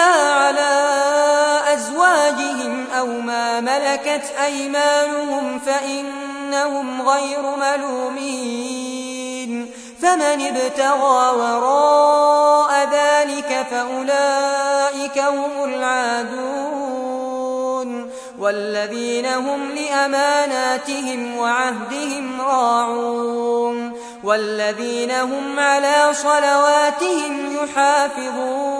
إلا على أزواجهم أو ما ملكت أيمانهم فإنهم غير ملومين فمن ابتغى وراء ذلك فأولئك هم العادون والذين هم لأماناتهم وعهدهم راعون والذين هم على صلواتهم يحافظون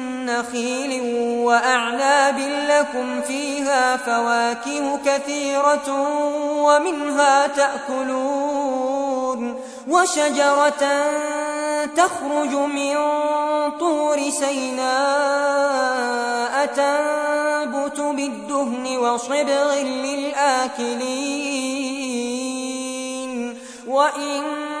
نخيل وأعناب لكم فيها فواكه كثيرة ومنها تأكلون وشجرة تخرج من طور سيناء تنبت بالدهن وصبغ للآكلين وإن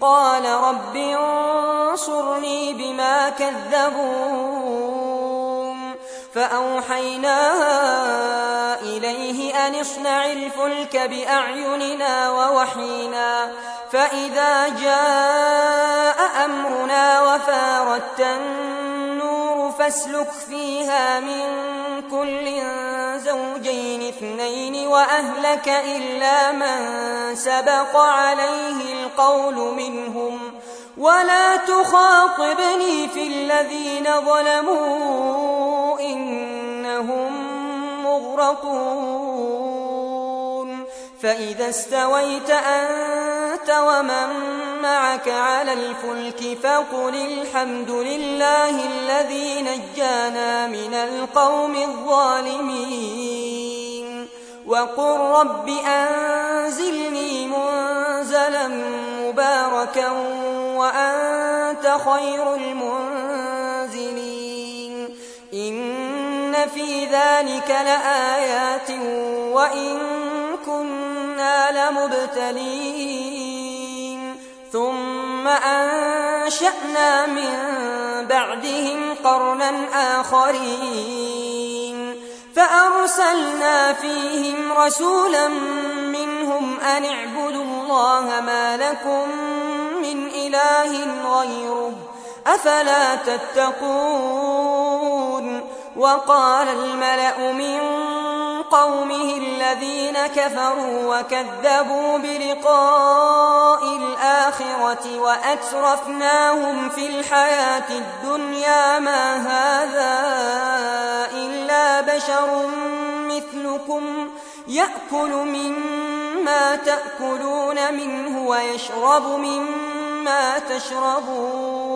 قال رب انصرني بما كذبون. فأوحينا إليه أن اصنع الفلك بأعيننا ووحينا. فإذا جاء أمرنا وفاردت النور فاسلك فيها من كل زوجين اثنين وأهلك إلا من سبق عليه القول منهم ولا تخاطبني في الذين ظلموا إنهم مغرقون فإذا استويت أنت ومن معك على الفلك فقل الحمد لله الذي نجانا من القوم الظالمين وقل رب أنزلني منزلا مباركا وأنت خير المنزلين. إن في ذلك لآيات وإن كنا لمبتلين. ثم أنشأنا من بعدهم قرنا آخرين. فأرسلنا فيهم رسولا منهم أن اعبدوا الله ما لكم من إله غيره أفلا تتقون وقال الملأ من قومه الذين كفروا وكذبوا بلقاء الآخرة وأترفناهم في الحياة الدنيا ما هذا إلا بشر مثلكم يأكل مما تأكلون منه ويشرب مما تشربون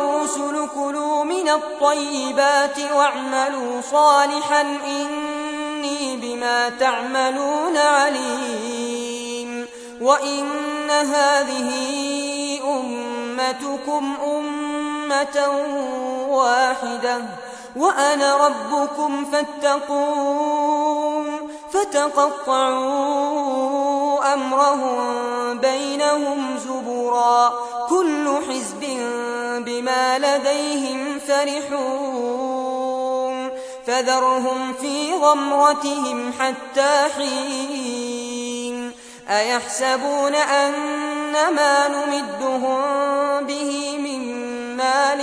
الرسل كلوا من الطيبات واعملوا صالحا إني بما تعملون عليم وإن هذه أمتكم أمة واحدة وأنا ربكم فاتقون فتقطعوا أمرهم بينهم زبرا كل حزب بما لديهم فرحون. فذرهم في غمرتهم حتى حين. أيحسبون أنما نمدهم به من مال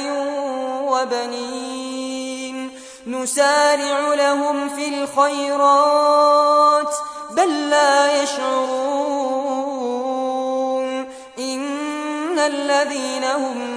وبنين. نسارع لهم في الخيرات بل لا يشعرون. إن الذين هم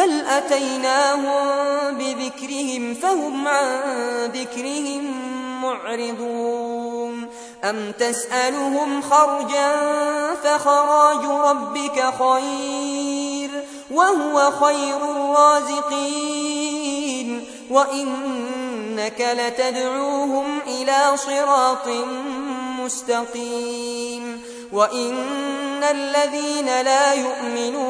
بل أتيناهم بذكرهم فهم عن ذكرهم معرضون أم تسألهم خرجا فخراج ربك خير وهو خير الرازقين وإنك لتدعوهم إلى صراط مستقيم وإن الذين لا يؤمنون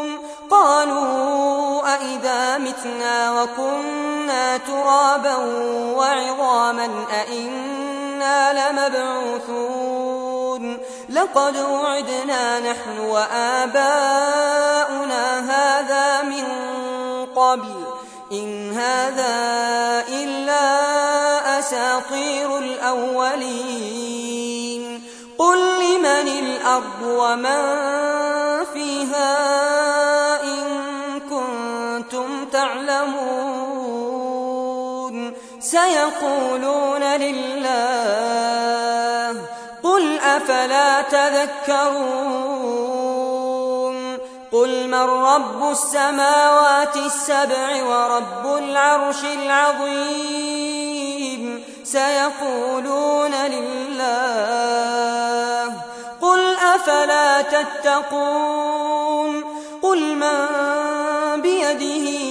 قالوا أئذا متنا وكنا ترابا وعظاما أئنا لمبعوثون لقد وعدنا نحن وآباؤنا هذا من قبل إن هذا إلا أساطير الأولين قل لمن الأرض ومن فيها سيقولون لله قل أفلا تذكرون قل من رب السماوات السبع ورب العرش العظيم سيقولون لله قل أفلا تتقون قل من بيده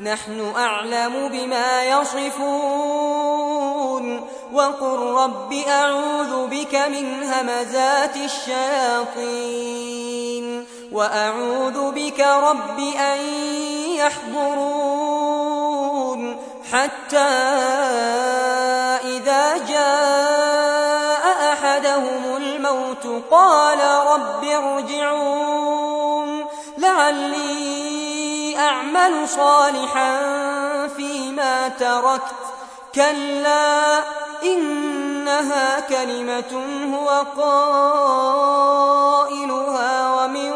نحن أعلم بما يصفون وقل رب أعوذ بك من همزات الشياطين وأعوذ بك رب أن يحضرون حتى إذا جاء أحدهم الموت قال رب ارجعون أعمل صالحا فيما تركت. كلا إنها كلمة هو قائلها ومن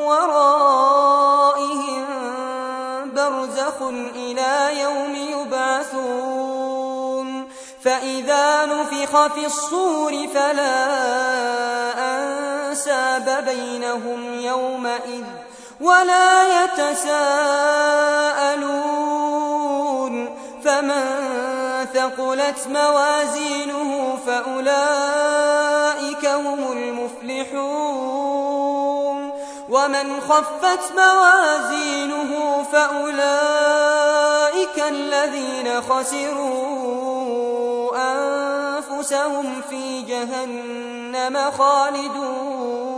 ورائهم برزخ إلى يوم يبعثون. فإذا نفخ في الصور فلا أنساب بينهم يومئذ. ولا يتساءلون فمن ثقلت موازينه فأولئك هم المفلحون ومن خفت موازينه فأولئك الذين خسروا أنفسهم في جهنم خالدون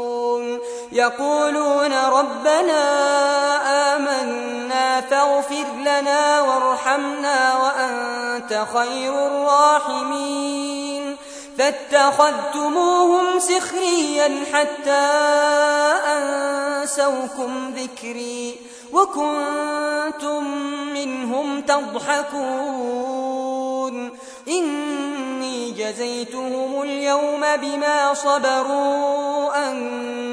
يقولون ربنا آمنا فاغفر لنا وارحمنا وأنت خير الراحمين. فاتخذتموهم سخريا حتى أنسوكم ذكري وكنتم منهم تضحكون. إني جزيتهم اليوم بما صبروا